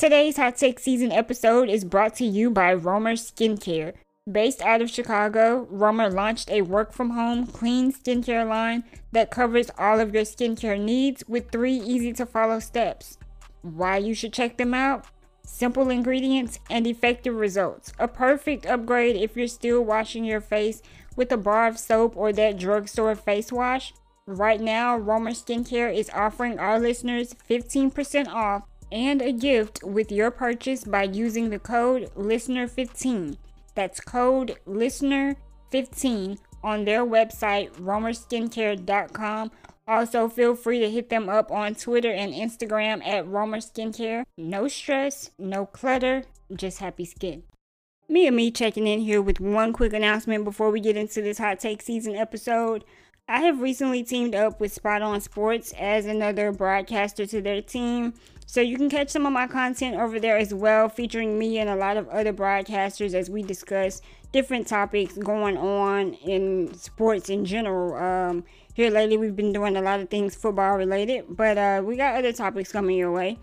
Today's Hot Take Season episode is brought to you by Romer Skincare. Based out of Chicago, Romer launched a work from home clean skincare line that covers all of your skincare needs with three easy to follow steps. Why you should check them out? Simple ingredients and effective results. A perfect upgrade if you're still washing your face with a bar of soap or that drugstore face wash. Right now, Romer Skincare is offering our listeners 15% off and a gift with your purchase by using the code LISTENER15. That's code LISTENER15 on their website, romerskincare.com. Also, feel free to hit them up on Twitter and Instagram at Romer Skincare. No stress, no clutter, just happy skin. Me and Me checking in here with one quick announcement before we get into this hot take season episode. I have recently teamed up with Spot On Sports as another broadcaster to their team. So you can catch some of my content over there as well, featuring me and a lot of other broadcasters as we discuss different topics going on in sports in general. Um, here lately, we've been doing a lot of things football related, but uh, we got other topics coming your way.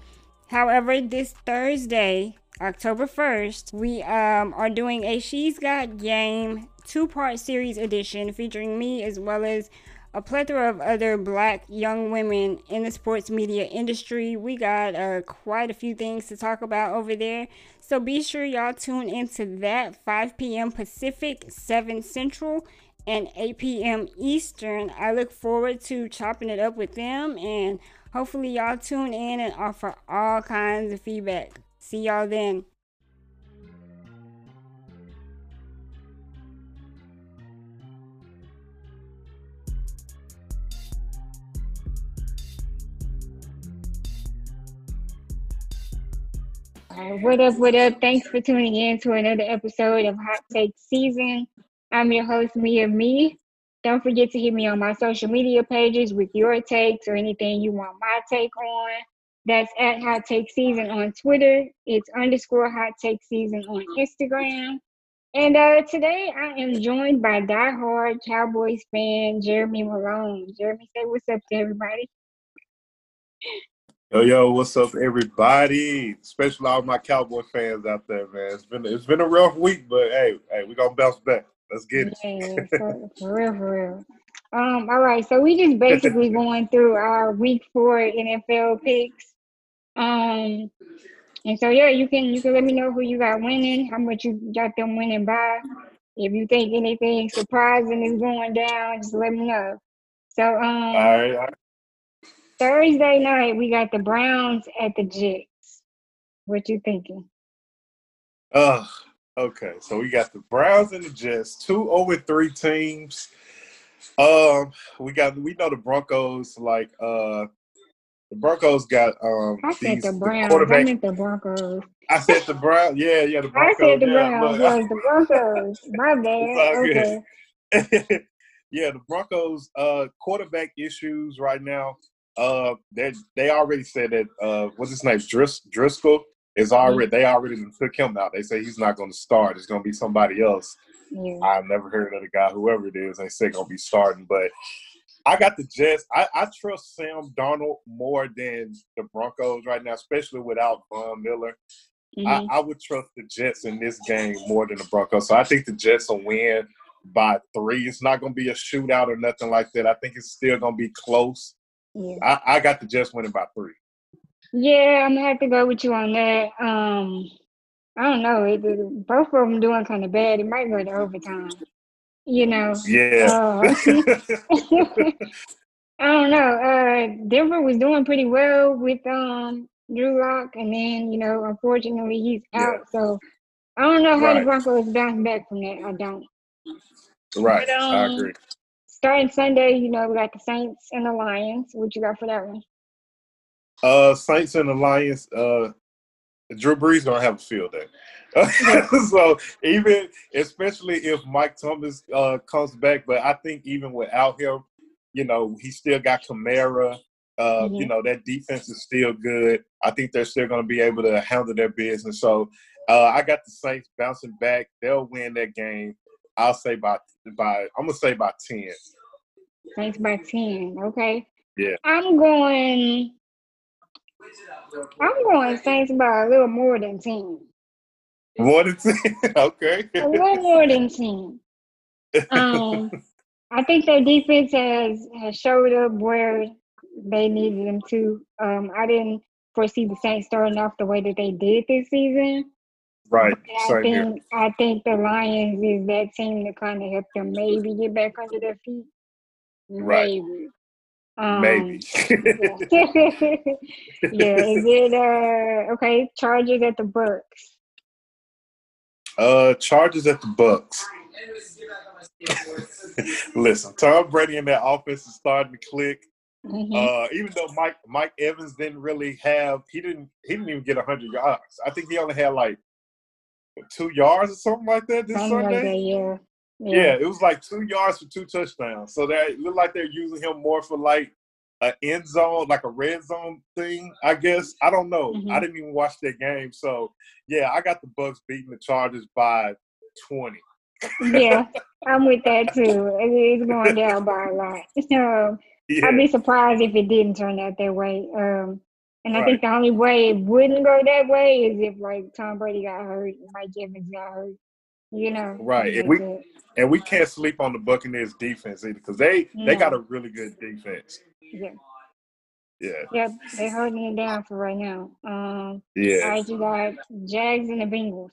However, this Thursday, October 1st, we um, are doing a She's Got Game two part series edition featuring me as well as a plethora of other black young women in the sports media industry. We got uh, quite a few things to talk about over there. So be sure y'all tune into that 5 p.m. Pacific, 7 Central, and 8 p.m. Eastern. I look forward to chopping it up with them and hopefully y'all tune in and offer all kinds of feedback. See y'all then. What up, what up? Thanks for tuning in to another episode of Hot Take Season. I'm your host, Mia Me. Don't forget to hit me on my social media pages with your takes or anything you want my take on. That's at Hot Take Season on Twitter. It's underscore Hot Take Season on Instagram. And uh, today I am joined by diehard Cowboys fan Jeremy Malone. Jeremy, say what's up to everybody. Yo, yo, what's up, everybody? Especially all my Cowboy fans out there, man. It's been it's been a rough week, but hey, hey, we gonna bounce back. Let's get it. Yeah, for, for real, for real. Um, all right, so we just basically going through our week four NFL picks. Um, and so yeah, you can you can let me know who you got winning, how much you got them winning by. If you think anything surprising is going down, just let me know. So um, all right, all right. Thursday night, we got the Browns at the Jets. What you thinking? Uh, okay. So we got the Browns and the Jets, two over three teams. Um, we got we know the Broncos like uh the Broncos got um I said these, the Browns. The I meant the Broncos. I said the Browns. Yeah, yeah, the Broncos. I said the Browns. Yeah, the Broncos. My bad. Okay. yeah, the Broncos uh quarterback issues right now. Uh, they they already said that uh, what's his name, Dris, Driskel is mm-hmm. already. They already took him out. They say he's not going to start. It's going to be somebody else. Yeah. I've never heard of the guy, whoever it is. They say going to be starting, but I got the Jets. I, I, trust Sam Darnold more than the Broncos right now, especially without Von Miller. Mm-hmm. I, I, would trust the Jets in this game more than the Broncos. So I think the Jets will win by three. It's not going to be a shootout or nothing like that. I think it's still going to be close. Yeah. I, I got the Jets winning by three. Yeah, I'm gonna have to go with you on that. Um, I don't know. It, it, both of them doing kind of bad. It might go to overtime. You know. Yeah. Uh, I don't know. Uh, Denver was doing pretty well with um Drew Lock, and then you know, unfortunately, he's out. Yeah. So I don't know how right. the Broncos bounce back from that. I don't. Right. But, um, I agree starting Sunday, you know, we got the Saints and the Lions. What you got for that one? Uh, Saints and the Lions. Uh, Drew Brees gonna have a field day. so even, especially if Mike Thomas uh, comes back, but I think even without him, you know, he still got Kamara. Uh, mm-hmm. You know, that defense is still good. I think they're still going to be able to handle their business. So uh, I got the Saints bouncing back. They'll win that game. I'll say by by I'm gonna say by ten. Thanks by ten. Okay. Yeah. I'm going. I'm going Saints by a little more than ten. More than ten? okay. A little more than ten. Um, I think their defense has has showed up where they needed them to. Um, I didn't foresee the Saints starting off the way that they did this season. Right. I Same here. think I think the Lions is that team to kind of help them maybe get back under their feet. Right. Maybe. Um, Maybe. yeah. Is it uh okay? Chargers at the Bucks. uh chargers at the Bucks. Listen, Tom Brady and that offense is starting to click. Mhm. Uh, even though Mike Mike Evans didn't really have he didn't he didn't even get hundred yards. I think he only had like two yards or something like that this Something like Sunday. that, yeah. Yeah, it was like two yards for two touchdowns. So that it looked like they're using him more for like an end zone, like a red zone thing. I guess I don't know. Mhm. I didn't even watch that game. So yeah, I got the Bucks beating the Chargers by twenty. yeah, I'm with that too. It's going down by a lot. So Yeah, I'd be surprised if it didn't turn out that way. Um, and I Right. think the only way it wouldn't go that way is if like Tom Brady got hurt, Mike Evans got hurt. You know, Right, and we- and we can't sleep on the Buccaneers defense either because they they got a really good defense. yeah, Yeah, yep, they're holding it down for right now. Um, yeah. right, you got Jags and the Bengals.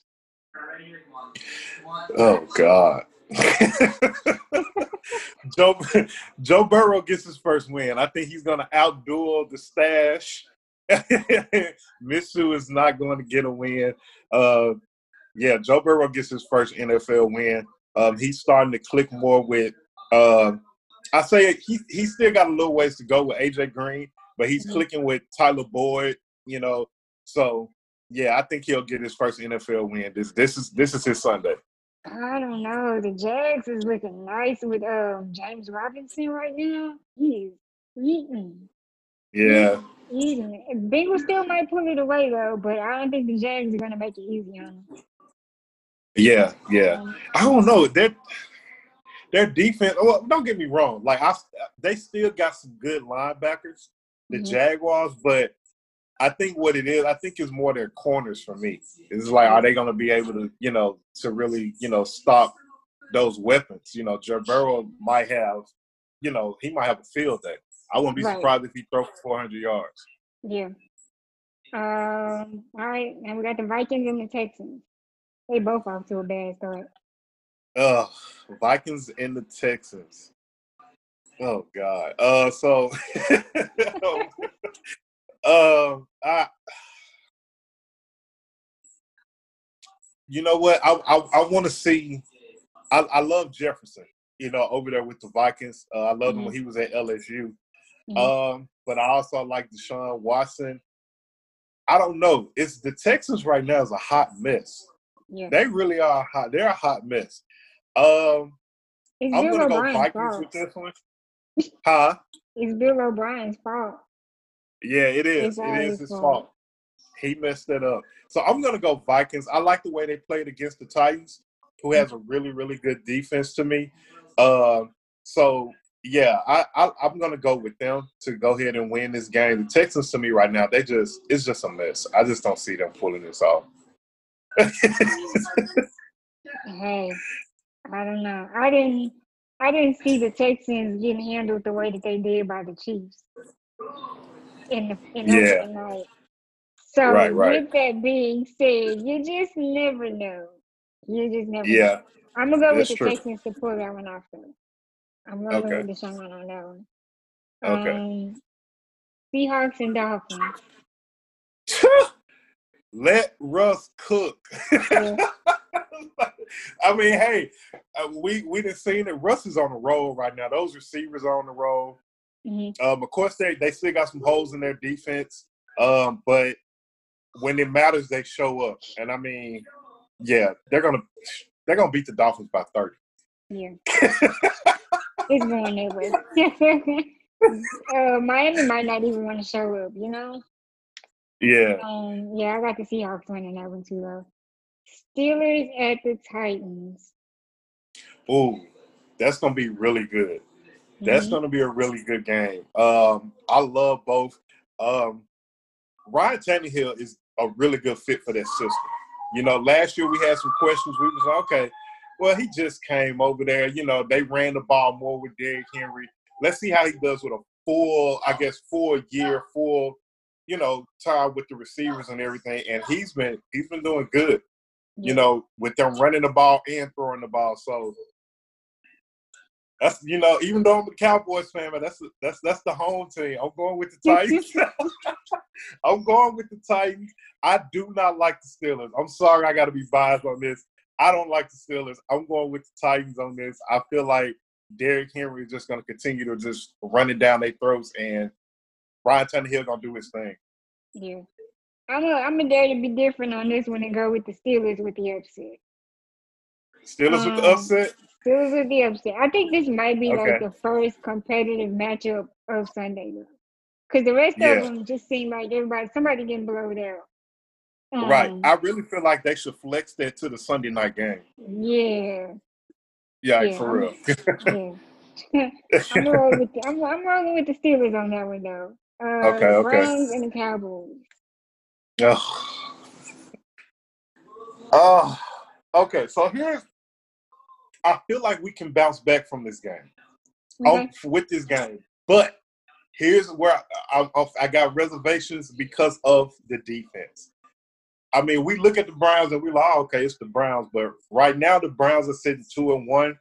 Oh God. Joe Joe Burrow gets his first win. I think he's gonna outduel the stash. Minshew is not going to get a win. Uh, yeah, Joe Burrow gets his first NFL win. Um, he's starting to click more with. Um, I say he he still got a little ways to go with AJ Green, but he's Mhm. clicking with Tyler Boyd. You know, so yeah, I think he'll get his first NFL win. This this is this is his Sunday. I don't know. The Jags is looking nice with um James Robinson right now. He's eating. Yeah, Eating. Bengals still might pull it away though, but I don't think the Jags are gonna make it easy on them. Yeah, yeah. Um, I don't know. Their their defense. Well, don't get me wrong. Like I, they still got some good linebackers, the Mhm. Jaguars. But I think what it is, I think it's more their corners for me. It's like, are they going to be able to, you know, to really, you know, stop those weapons? You know, Burrow might have, you know, he might have a field day. I wouldn't be Right. surprised if he throw for 400 yards. yeah. Um. All right, and we got the Vikings and the Texans. They both off to a bad start. Ugh, Vikings and the Texans. Oh God. Uh, so, um, I, you know what? I I, I want to see. I, I love Jefferson. You know, over there with the Vikings. Uh, I loved him when he was at LSU. Mhm. Um, but I also like Deshaun Watson. I don't know. It's the Texans right now is a hot mess. Yeah. They really are hot. They're a hot mess. Um, It's I'm Bill gonna go Vikings fault. with this one. Huh? It's Bill O'Brien's fault. Yeah, it is. It's It his his fault. fault. He messed it up. So I'm gonna go Vikings. I like the way they played against the Titans, who has a really, really good defense to me. Um, so yeah, I, I I'm gonna go with them to go ahead and win this game. The Texans to me right now, they just it's just a mess. I just don't see them pulling this off. Hey, I don't know. I didn't. I didn't see the Texans getting handled the way that they did by the Chiefs in the in Yeah. night. So Right, right. with that being said, you just never know. You just never. Know. yeah, I'm gonna go with that's the true. Texans to pull that one off. Though. I'm gonna go with Deshaun on that one. Okay. Um, Seahawks and Dolphins. Let Russ cook. I mean, hey, uh, we we didn't see it. Russ is on the roll right now. Those receivers are on the roll. Mhm. Um, of course, they they still got some holes in their defense. Um, but when it matters, they show up. And I mean, yeah, they're gonna they're gonna beat the Dolphins by thirty. Yeah. it's going way. uh, Miami might not even want to show up, you know? Yeah, Um, yeah, I got the Seahawks winning that one too, though. Steelers at the Titans. ooh, that's gonna be really good. That's Mhm. going to be a really good game. Um, I love both. Um, Ryan Tannehill is a really good fit for that system. You know, last year we had some questions. We was like, okay, well, he just came over there. You know, they ran the ball more with Derrick Henry. Let's see how he does with a full, I guess, full year, full, you know, time with the receivers and everything. And he's been he's been doing good. You know, with them running the ball and throwing the ball. So that's you know, even though I'm a Cowboys fan, but that's that's that's the home team. I'm going with the Titans. I'm going with the Titans. I do not like the Steelers. I'm sorry, I got to be biased on this. I don't like the Steelers. I'm going with the Titans on this. I feel like Derrick Henry is just going to continue to just run it down their throats, and Ryan Tannehill going to do his thing. Yeah. I'm a, I'm a dare to be different on this one and go with the Steelers with the upset. Steelers um, with the um, upset? Steelers with the upset. I think this might be okay. like the first competitive matchup of Sunday, Because the rest yeah. of them just seem like everybody, somebody getting blowed out. Um, right. I really feel like they should flex that to the Sunday night game. Yeah. Yeah, yeah for real. yeah. I'm, rolling with the, I'm, I'm rolling with the Steelers on that one though. Uh, okay, okay. Browns and the Cowboys. Oh. oh. Okay, so here's I feel like we can bounce back from this game. Okay. with this game. But here's where I, I, I, got reservations because of the defense. I mean, we look at the Browns and we're like, oh, okay, it's the Browns, but right now the Browns are sitting two and one.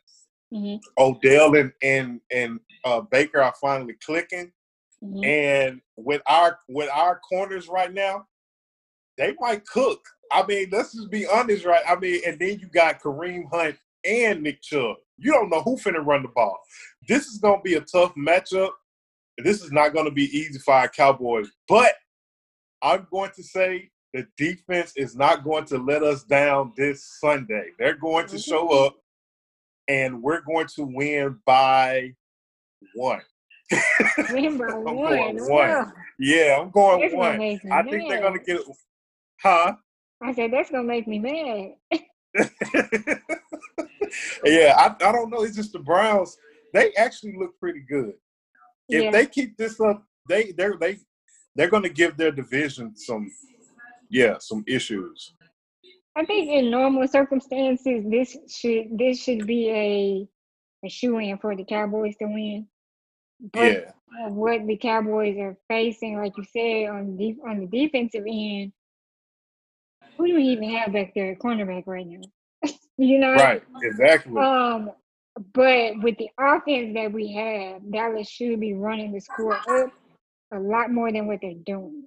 Mm-hmm. Odell and and and uh, Baker are finally clicking, mm-hmm. and with our with our corners right now, they might cook. I mean, let's just be honest, right? I mean, and then you got Kareem Hunt and Nick Chubb. You don't know who finna run the ball. This is gonna be a tough matchup. This is not gonna be easy for our Cowboys. But I'm going to say the defense is not going to let us down this Sunday. They're going to show mm-hmm. up and we're going to win by one. Win by one. one. Yeah, I'm going one. I mad. think they're gonna get it. Huh? I said that's gonna make me mad. yeah, I, I don't know. It's just the Browns. They actually look pretty good. If yeah. they keep this up, they they're they they're gonna give their division some yeah, some issues. I think in normal circumstances this should this should be a a shoe in for the Cowboys to win. But yeah. what the Cowboys are facing, like you said, on the on the defensive end, who do we even have back there at cornerback right now? you know? Right, exactly. Um, but with the offense that we have, Dallas should be running the score up a lot more than what they're doing.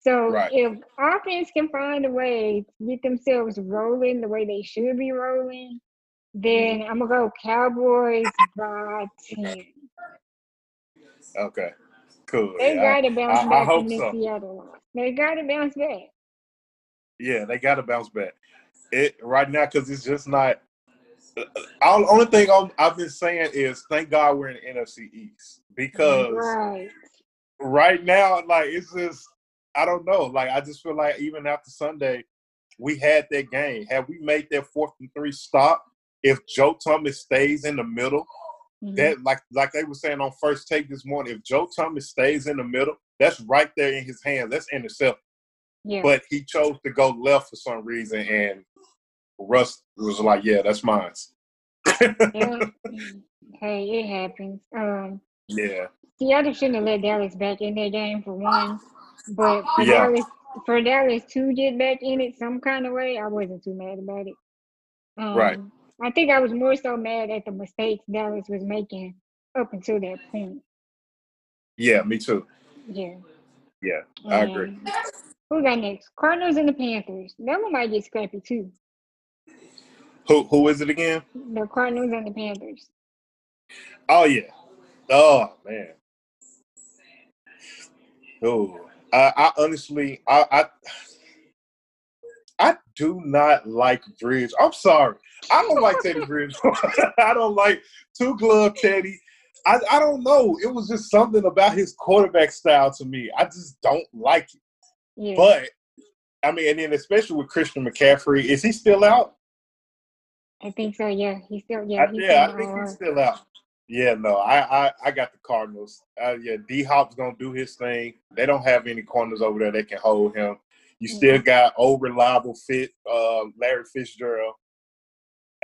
So right. if offense can find a way to get themselves rolling the way they should be rolling, then mm-hmm. I'm gonna go Cowboys by ten. Okay, cool. They yeah, gotta bounce I, back I from this so. Seattle They gotta bounce back. Yeah, they got to bounce back. It right now because it's just not. The only thing i have been saying is thank God we're in the NFC East because right. right now, like it's just I don't know. Like I just feel like even after Sunday, we had that game. Had we made that fourth and three stop, if Joe Thomas stays in the middle, mm-hmm. that like like they were saying on first take this morning, if Joe Thomas stays in the middle, that's right there in his hands. That's intercept. Yeah. But he chose to go left for some reason, and Russ was like, "Yeah, that's mine." yeah. Hey, it happens. Um, yeah. Seattle shouldn't have let Dallas back in that game for one, but for yeah. Dallas, for Dallas to get back in it some kind of way, I wasn't too mad about it. Um, right. I think I was more so mad at the mistakes Dallas was making up until that point. Yeah, me too. Yeah. Yeah, I agree. Who got next? Cardinals and the Panthers. That one might get scrappy too. Who who is it again? The Cardinals and the Panthers. Oh yeah. Oh man. Oh, I, I honestly, I, I, I do not like Bridge. I'm sorry, I don't like Teddy Bridge. I don't like two glove Teddy. I, I don't know. It was just something about his quarterback style to me. I just don't like it. Yeah. But I mean, and then especially with Christian McCaffrey, is he still out? I think so. Yeah, he's still. Yeah, he's yeah, still I think he's still out. Yeah, no, I I, I got the Cardinals. Uh, yeah, D Hop's gonna do his thing. They don't have any corners over there that can hold him. You still got old reliable fit uh, Larry Fitzgerald.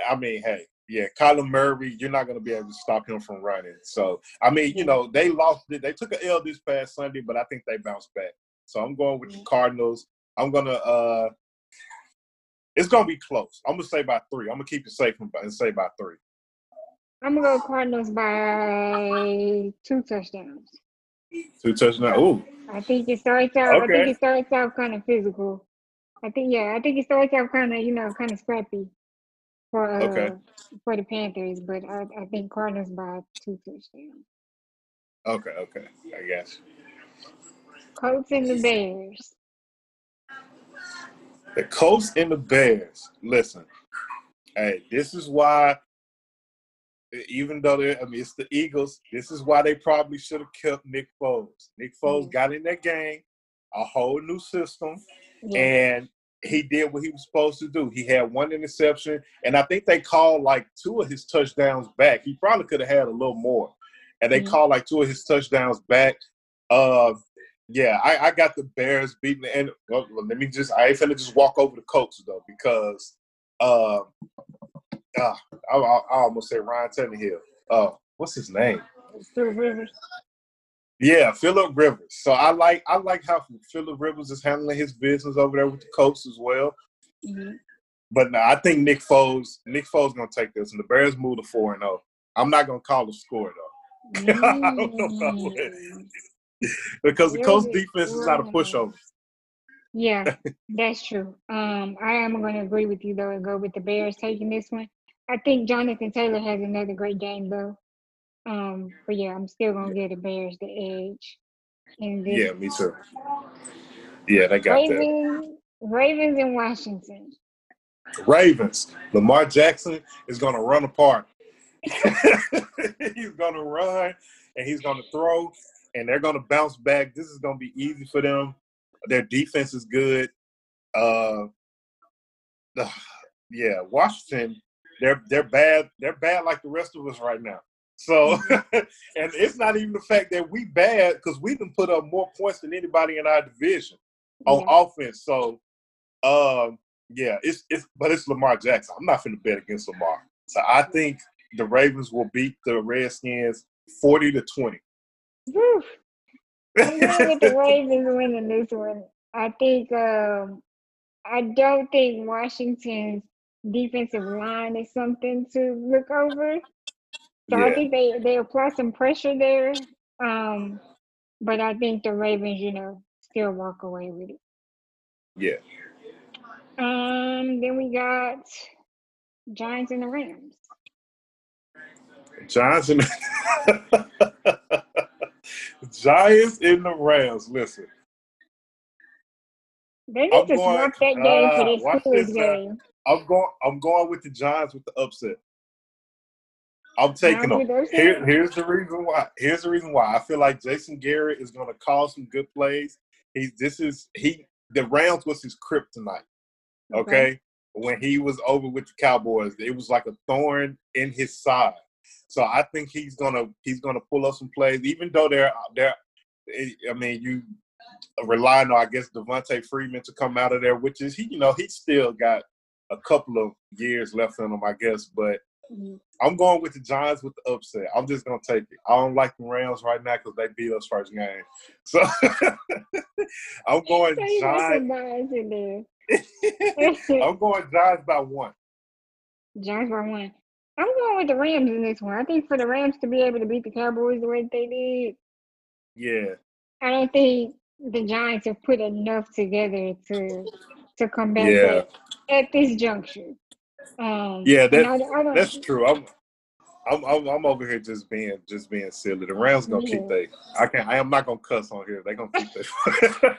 I mean, hey, yeah, Kyler Murray, you're not going to be able to stop him from running. So, I mean, you know, they lost it. They took an L this past Sunday, but I think they bounced back. So I'm going with the Cardinals. I'm gonna uh it's gonna be close. I'm gonna say by three. I'm gonna keep it safe and say by three. I'm gonna go Cardinals by two touchdowns. Two touchdowns. Ooh. I think it starts out. Okay. I think it starts out kind of physical. I think yeah. I think it starts out kind of you know kind of scrappy for uh, okay. for the Panthers, but I, I think Cardinals by two touchdowns. Okay. Okay. I guess. Colts and the Bears. The Colts and the Bears. Listen, hey, this is why even though they I mean, it's the Eagles, this is why they probably should have kept Nick Foles. Nick Foles mm-hmm. got in that game, a whole new system, yeah. and he did what he was supposed to do. He had one interception, and I think they called like two of his touchdowns back. He probably could have had a little more, and they mm-hmm. called like two of his touchdowns back. Uh, yeah, I, I got the Bears beating, and well, let me just I ain't finna just walk over the Colts though because. Uh, uh, I, I, I almost said Ryan Tannehill. Uh, what's his name? Philip Rivers. Yeah, Philip Rivers. So I like I like how Philip Rivers is handling his business over there with the Colts as well. Mm-hmm. But no, I think Nick Foles Nick Foles gonna take this, and the Bears move to four and zero. Oh. I'm not gonna call the score though. Mm-hmm. I don't know about mm. because the Colts defense is not a pushover. Yeah, that's true. Um, I am going to agree with you though and go with the Bears taking this one. I think Jonathan Taylor has another great game though. Um, but yeah, I'm still gonna give the Bears the edge. And yeah, me too. Yeah, they got Ravens, that. Ravens in Washington. Ravens. Lamar Jackson is gonna run apart. he's gonna run and he's gonna throw and they're gonna bounce back. This is gonna be easy for them. Their defense is good. Uh, yeah, Washington they're they're bad. They're bad like the rest of us right now. So, mm-hmm. and it's not even the fact that we bad because we can put up more points than anybody in our division on yeah. offense. So, um, yeah, it's it's but it's Lamar Jackson. I'm not going to bet against Lamar. So I think the Ravens will beat the Redskins forty to twenty. Woo. I'm going with the Ravens winning this one. I think um, I don't think Washington's defensive line is something to look over. So yeah. I think they they apply some pressure there. Um, but I think the Ravens, you know, still walk away with it. Yeah. Um. Then we got Giants and the Rams. Giants and Giants in the Rams. Listen. They need I'm to going, swap that game uh, for this Steelers game. I'm going. I'm going with the Giants with the upset. I'm taking them. Here, here's the reason why. Here's the reason why. I feel like Jason Garrett is going to call some good plays. He's this is he. The Rams was his kryptonite. Okay? okay, when he was over with the Cowboys, it was like a thorn in his side. So I think he's gonna he's gonna pull up some plays, even though they're they're. Eh, I mean, you relying on I guess Devonta Freeman to come out of there, which is he. You know, he's still got a couple of years left in them, I guess. But mm-hmm. I'm going with the Giants with the upset. I'm just gonna take it. I don't like the Rams right now because they beat us first game. So I'm going Giants. I'm going Giants by one. Giants by one. I'm going with the Rams in this one. I think for the Rams to be able to beat the Cowboys the way they did. Yeah. I don't think the Giants have put enough together to to come back yeah. at, at this juncture. Um, yeah, that, I, I that's true. I'm, I'm, I'm, I'm over here just being just being silly. The Rams gonna yeah. keep they. I can't. I am not gonna cuss on here. They gonna keep that.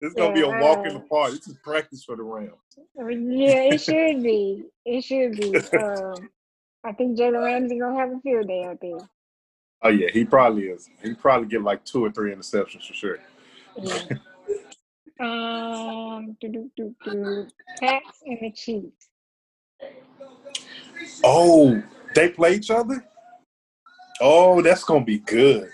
This is gonna be a walk in the park. This is practice for the Rams. Yeah, it should be. It should be. Um, I think Jalen Ramsey gonna have a field day out there. Oh yeah, he probably is. He probably get like two or three interceptions for sure. Yeah. Um, do, do, do, do. Pats and the Chiefs. Oh, They play each other. Oh, that's gonna be good.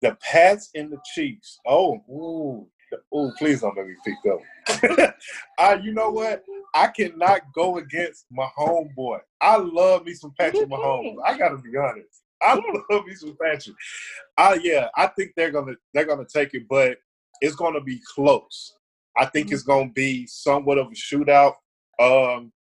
The Pats and the Chiefs. Oh, ooh, ooh, please don't let me pick up. uh, you know what? I cannot go against my homeboy. I love me some Patrick Mahomes. I gotta be honest. I love me some Patrick. I yeah, I think they're gonna they're gonna take it, but it's gonna be close. I think mm-hmm. it's gonna be somewhat of a shootout. Um,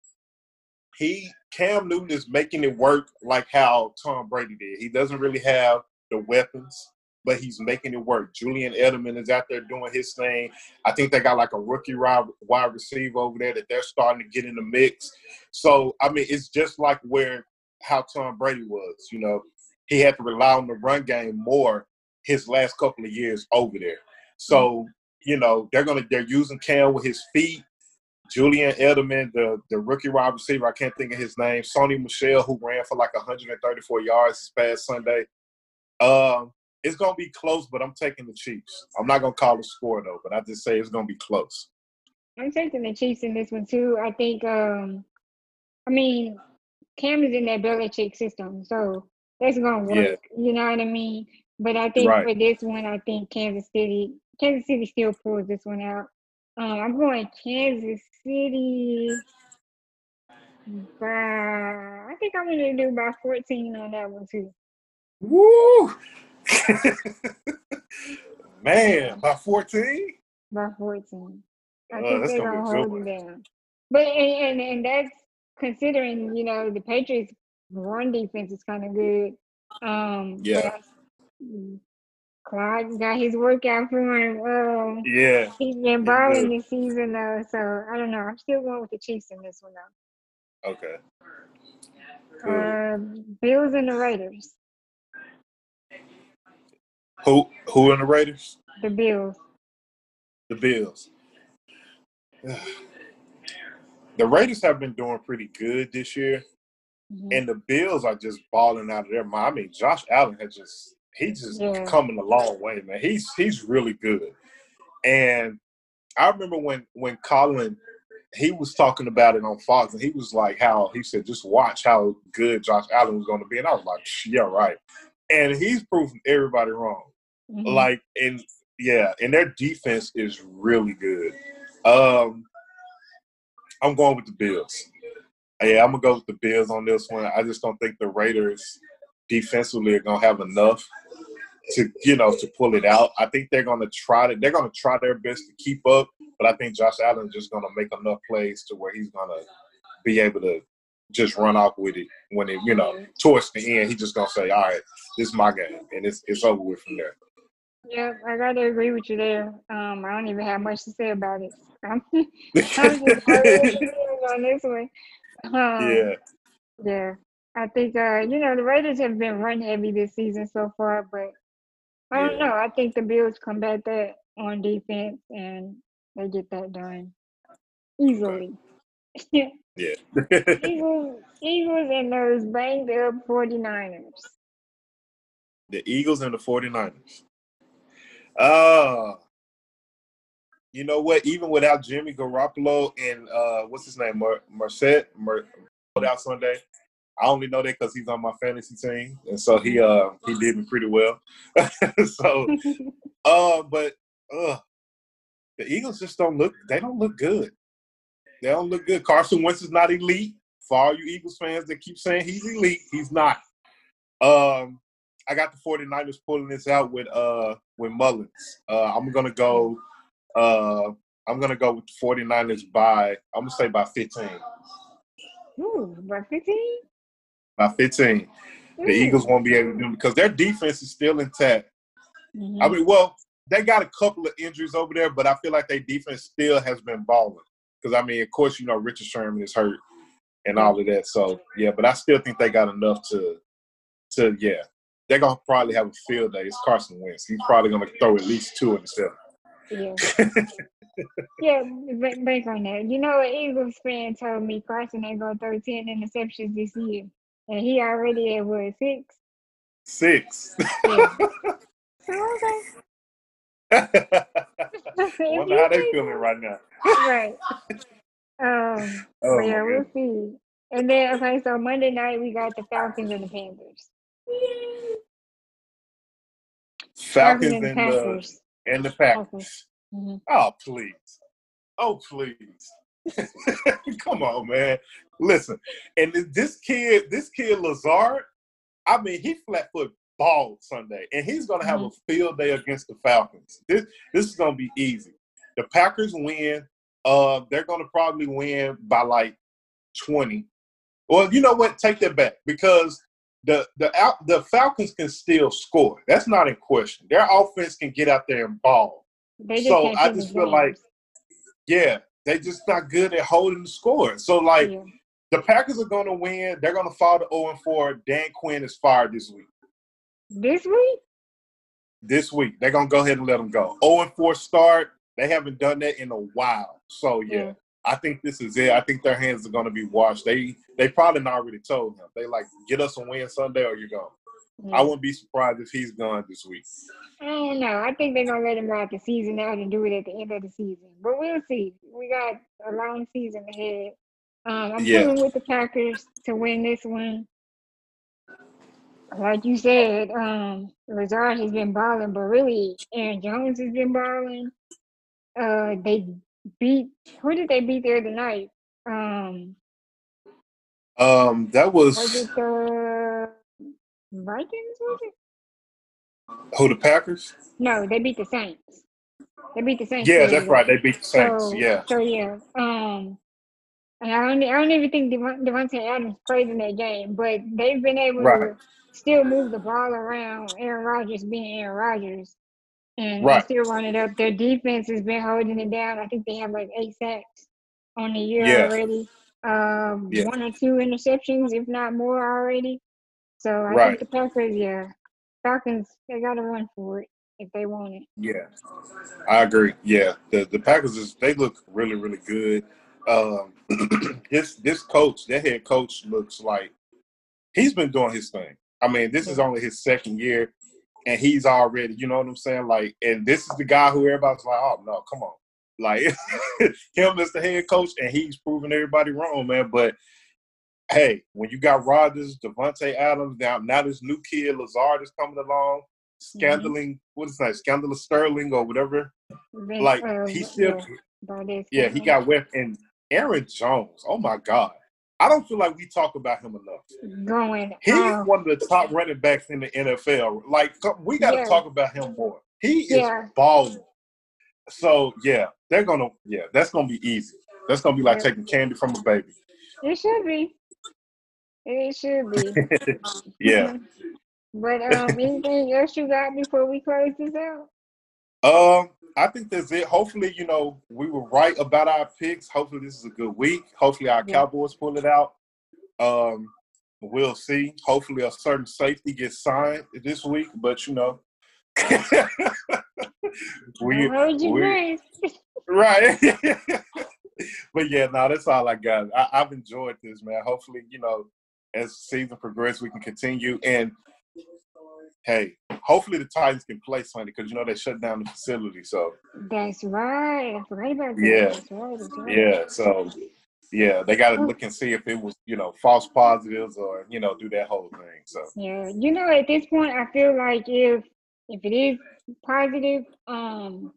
he Cam Newton is making it work like how Tom Brady did. He doesn't really have the weapons, but he's making it work. Julian Edelman is out there doing his thing. I think they got like a rookie wide receiver over there that they're starting to get in the mix. So I mean, it's just like where how Tom Brady was. You know, he had to rely on the run game more his last couple of years over there. So you know they're gonna they're using Cam with his feet. Julian Edelman, the the rookie wide receiver, I can't think of his name. Sony Michel, who ran for like 134 yards this past Sunday. Um, it's gonna be close, but I'm taking the Chiefs. I'm not gonna call the score though, but I just say it's gonna be close. I'm taking the Chiefs in this one too. I think. um I mean, Cam is in that Belichick system, so that's gonna work. Yeah. You know what I mean? But I think right. for this one, I think Kansas City, Kansas City still pulls this one out. Um, I'm going Kansas City. By, I think I'm gonna do by 14 on that one too. Woo! Man, by 14? By 14. I uh, think they're gonna hold it down. But and, and and that's considering, you know, the Patriots run defense is kind of good. Um, yeah. Clyde's got his workout for him. Um, yeah. He's been balling this season though, so I don't know. I'm still going with the Chiefs in this one though. Okay. Uh, Bills and the Raiders. Who who in the Raiders? The Bills. The Bills. the Raiders have been doing pretty good this year. Mm-hmm. And the Bills are just balling out of their mind. I mean, Josh Allen has just he's just yeah. coming a long way, man. He's he's really good. And I remember when when Colin he was talking about it on Fox, and he was like, "How he said, just watch how good Josh Allen was going to be." And I was like, "Yeah, right." And he's proving everybody wrong. Mm-hmm. Like, and yeah, and their defense is really good. Um, I'm going with the Bills. Yeah, I'm gonna go with the Bills on this one. I just don't think the Raiders defensively are gonna have enough to you know to pull it out. I think they're gonna try to they're gonna try their best to keep up, but I think Josh Allen's just gonna make enough plays to where he's gonna be able to just run off with it when it you know towards the end. He's just gonna say, "All right, this is my game," and it's it's over with from there. Yeah, I gotta agree with you there. Um, I don't even have much to say about it. I'm, I'm just on this one. Um, yeah. Yeah. I think uh, you know, the Raiders have been run heavy this season so far, but I don't yeah. know. I think the Bills combat that on defense and they get that done easily. yeah. Eagles, Eagles and those banged up 49ers. The Eagles and the 49ers. Uh you know what? Even without Jimmy Garoppolo and uh, what's his name, Mer- Merced, Mer- out Sunday. I only know that because he's on my fantasy team, and so he uh he did me pretty well. so, uh, but uh, the Eagles just don't look. They don't look good. They don't look good. Carson Wentz is not elite. For all you Eagles fans that keep saying he's elite, he's not. Um, I got the 49ers pulling this out with uh with Mullens. Uh, I'm gonna go uh, I'm gonna go with the 49ers by I'm gonna say by 15. Ooh, by 15? By 15. The Eagles won't be able to do because their defense is still intact. Mm-hmm. I mean, well, they got a couple of injuries over there, but I feel like their defense still has been balling. Because I mean, of course, you know Richard Sherman is hurt and all of that. So yeah, but I still think they got enough to to yeah. They're gonna probably have a field day. It's Carson Wentz. He's probably gonna throw at least two interceptions. Yeah. yeah, bank on that. You know, an Eagles fan told me Carson ain't gonna throw 10 interceptions this year. And he already at what, six? Six. Yeah. so, okay. Wonder how they feeling right now. right. Um, oh, yeah, we'll see. And then okay, so Monday night we got the Falcons and the Panthers. Falcons, and, and, the Packers. and the Packers. Mm-hmm. Oh please. Oh please. Come on, man. Listen, and this kid, this kid Lazard, I mean, he flat foot ball Sunday, and he's going to have mm-hmm. a field day against the Falcons. This this is going to be easy. The Packers win. Uh, they're going to probably win by like twenty. Well, you know what? Take that back because the the out, the Falcons can still score. That's not in question. Their offense can get out there and ball. So I just feel games. like, yeah, they just not good at holding the score. So like, yeah. the Packers are going to win. They're going to fall to zero and four. Dan Quinn is fired this week. This week? This week. They're gonna go ahead and let them go. 0 and 4 start. They haven't done that in a while. So yeah, yeah. I think this is it. I think their hands are gonna be washed. They they probably not already told him. They like get us a win Sunday or you're gone. I wouldn't be surprised if he's gone this week. I don't know. I think they're gonna let him ride the season out and do it at the end of the season. But we'll see. We got a long season ahead. Um, I'm yeah. with the Packers to win this one like you said, um, Lazard has been balling, but really Aaron Jones has been balling. Uh, they beat who did they beat the other night? Um, um, that was, was it Vikings? Was it? Who the Packers? No, they beat the Saints. They beat the Saints. Yeah, that's right. They beat the Saints. So, yeah. So yeah. Um, and I don't, I don't even think Devon, Davante Adams played in that game, but they've been able right. to still move the ball around. Aaron Rodgers being Aaron Rodgers, and right. still run it up. Their defense has been holding it down. I think they have like eight sacks on the year yeah. already. Um, yeah. one or two interceptions, if not more already. So I right. think the Packers, yeah, Falcons, they got to run for it if they want it. Yeah, I agree. Yeah, the the Packers is they look really really good. Um, this this coach, their head coach, looks like he's been doing his thing. I mean, this is only his second year, and he's already, you know what I'm saying? Like, and this is the guy who everybody's like, oh no, come on, like him as the head coach, and he's proving everybody wrong, man. But hey, when you got Rodgers, Davante Adams, now now this new kid Lazard is coming along, scandaling, mm-hmm. what is that, scandalous Sterling or whatever. like he still, yeah, yeah he got whipped, and Aaron Jones. Oh my God. I don't feel like we talk about him enough. Going, he's um, one of the top running backs in the NFL. Like we got to yeah. talk about him more. He is yeah. balling. So yeah, they're gonna yeah, that's gonna be easy. That's gonna be like taking candy from a baby. It should be. It should be. yeah. but um, anything else you got before we close this out? Um, I think that's it. Hopefully, you know, we were right about our picks. Hopefully, this is a good week. Hopefully, our yeah. Cowboys pull it out. Um, we'll see. Hopefully, a certain safety gets signed this week. But you know, we, we right. but yeah, no, that's all I got. I, I've enjoyed this, man. Hopefully, you know, as season progresses, we can continue. And hey, hopefully the Titans can play Sunday because you know they shut down the facility. So that's right. I forgot about that. Yeah, that's right, that's right. yeah. So yeah, they got to look and see if it was you know false positives or you know do that whole thing. So yeah, you know at this point I feel like if if it is positive, um,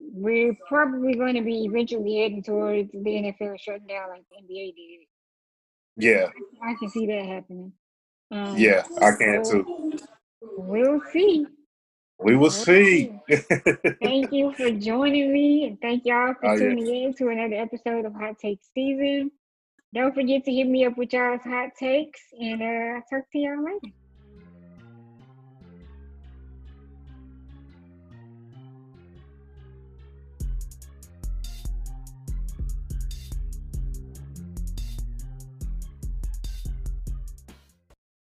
we're probably going to be eventually heading towards the NFL shutting down like the NBA did. Yeah, I can see that happening. Um, yeah, I can too. We'll see. We will see. thank you for joining me, and thank y'all for oh, tuning yeah. in to another episode of Hot Take Season. Don't forget to hit me up with y'all's hot takes, and uh, I'll talk to y'all later.